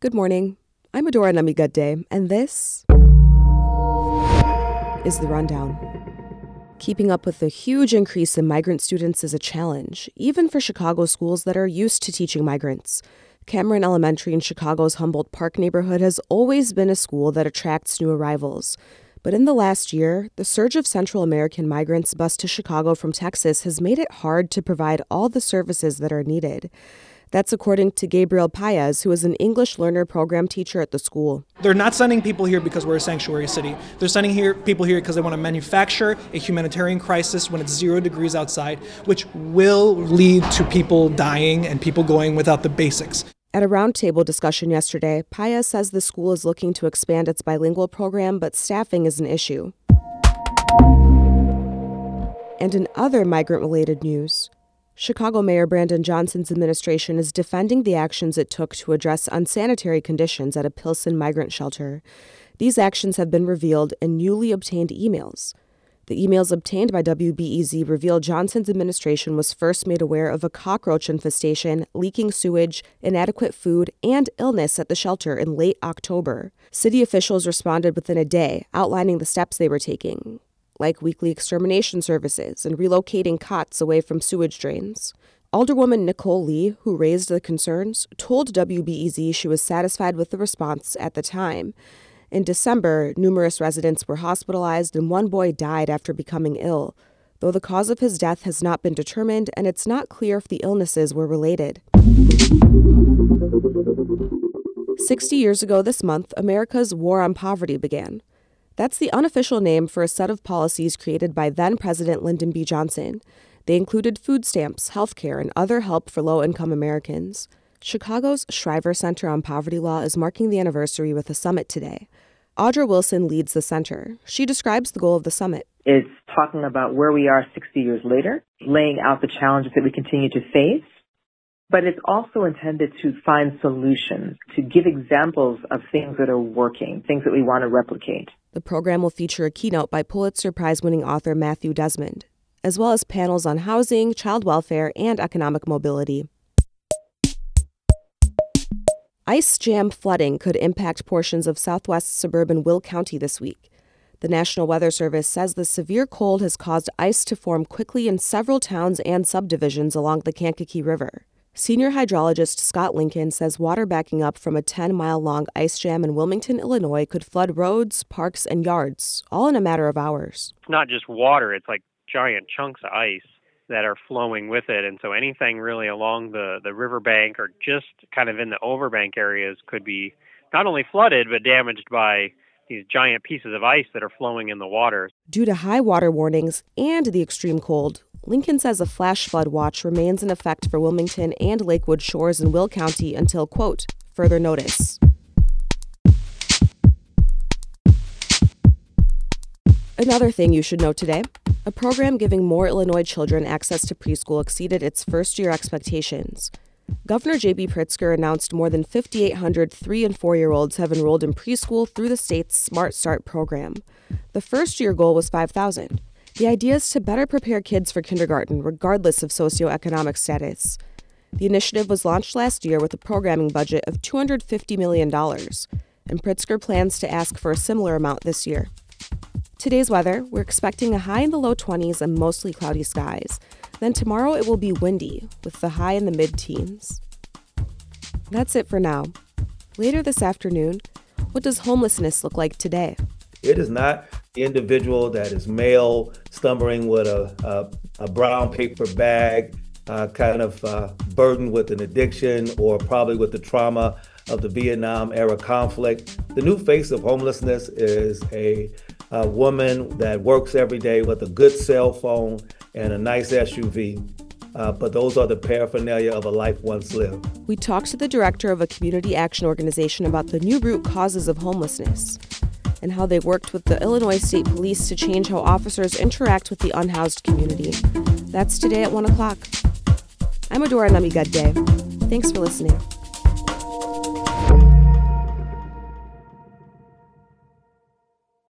Good morning. I'm Adora Namigadde, and this is the rundown. Keeping up with the huge increase in migrant students is a challenge, even for Chicago schools that are used to teaching migrants. Cameron Elementary in Chicago's Humboldt Park neighborhood has always been a school that attracts new arrivals. But in the last year, the surge of Central American migrants bused to Chicago from Texas has made it hard to provide all the services that are needed. That's according to Gabriel Paez, who is an English learner program teacher at the school. They're not sending people here because we're a sanctuary city. They're sending here people here because they want to manufacture a humanitarian crisis when it's zero degrees outside, which will lead to people dying and people going without the basics. At a roundtable discussion yesterday, Paez says the school is looking to expand its bilingual program, but staffing is an issue. And in other migrant related news, Chicago Mayor Brandon Johnson's administration is defending the actions it took to address unsanitary conditions at a Pilsen migrant shelter. These actions have been revealed in newly obtained emails. The emails obtained by WBEZ reveal Johnson's administration was first made aware of a cockroach infestation, leaking sewage, inadequate food, and illness at the shelter in late October. City officials responded within a day, outlining the steps they were taking like weekly extermination services and relocating cots away from sewage drains. Alderwoman Nicole Lee, who raised the concerns, told WBEZ she was satisfied with the response at the time. In December, numerous residents were hospitalized and one boy died after becoming ill, though the cause of his death has not been determined and it's not clear if the illnesses were related. 60 years ago this month, America's War on Poverty began. That's the unofficial name for a set of policies created by then President Lyndon B. Johnson. They included food stamps, health care, and other help for low income Americans. Chicago's Shriver Center on Poverty Law is marking the anniversary with a summit today. Audra Wilson leads the center. She describes the goal of the summit. It's talking about where we are 60 years later, laying out the challenges that we continue to face, but it's also intended to find solutions, to give examples of things that are working, things that we want to replicate. The program will feature a keynote by Pulitzer Prize winning author Matthew Desmond, as well as panels on housing, child welfare, and economic mobility. Ice jam flooding could impact portions of southwest suburban Will County this week. The National Weather Service says the severe cold has caused ice to form quickly in several towns and subdivisions along the Kankakee River. Senior hydrologist Scott Lincoln says water backing up from a 10 mile long ice jam in Wilmington, Illinois could flood roads, parks, and yards, all in a matter of hours. It's not just water, it's like giant chunks of ice that are flowing with it. And so anything really along the, the riverbank or just kind of in the overbank areas could be not only flooded, but damaged by these giant pieces of ice that are flowing in the water. Due to high water warnings and the extreme cold, Lincoln says a flash flood watch remains in effect for Wilmington and Lakewood shores in Will County until, quote, further notice. Another thing you should know today a program giving more Illinois children access to preschool exceeded its first year expectations. Governor J.B. Pritzker announced more than 5,800 three and four year olds have enrolled in preschool through the state's Smart Start program. The first year goal was 5,000. The idea is to better prepare kids for kindergarten, regardless of socioeconomic status. The initiative was launched last year with a programming budget of $250 million, and Pritzker plans to ask for a similar amount this year. Today's weather we're expecting a high in the low 20s and mostly cloudy skies. Then tomorrow it will be windy, with the high in the mid teens. That's it for now. Later this afternoon, what does homelessness look like today? It is not the individual that is male, stumbling with a, a, a brown paper bag, uh, kind of uh, burdened with an addiction or probably with the trauma of the Vietnam era conflict. The new face of homelessness is a, a woman that works every day with a good cell phone and a nice SUV. Uh, but those are the paraphernalia of a life once lived. We talked to the director of a community action organization about the new root causes of homelessness and how they worked with the Illinois State Police to change how officers interact with the unhoused community. That's today at 1 o'clock. I'm Adora Namigadde. Thanks for listening.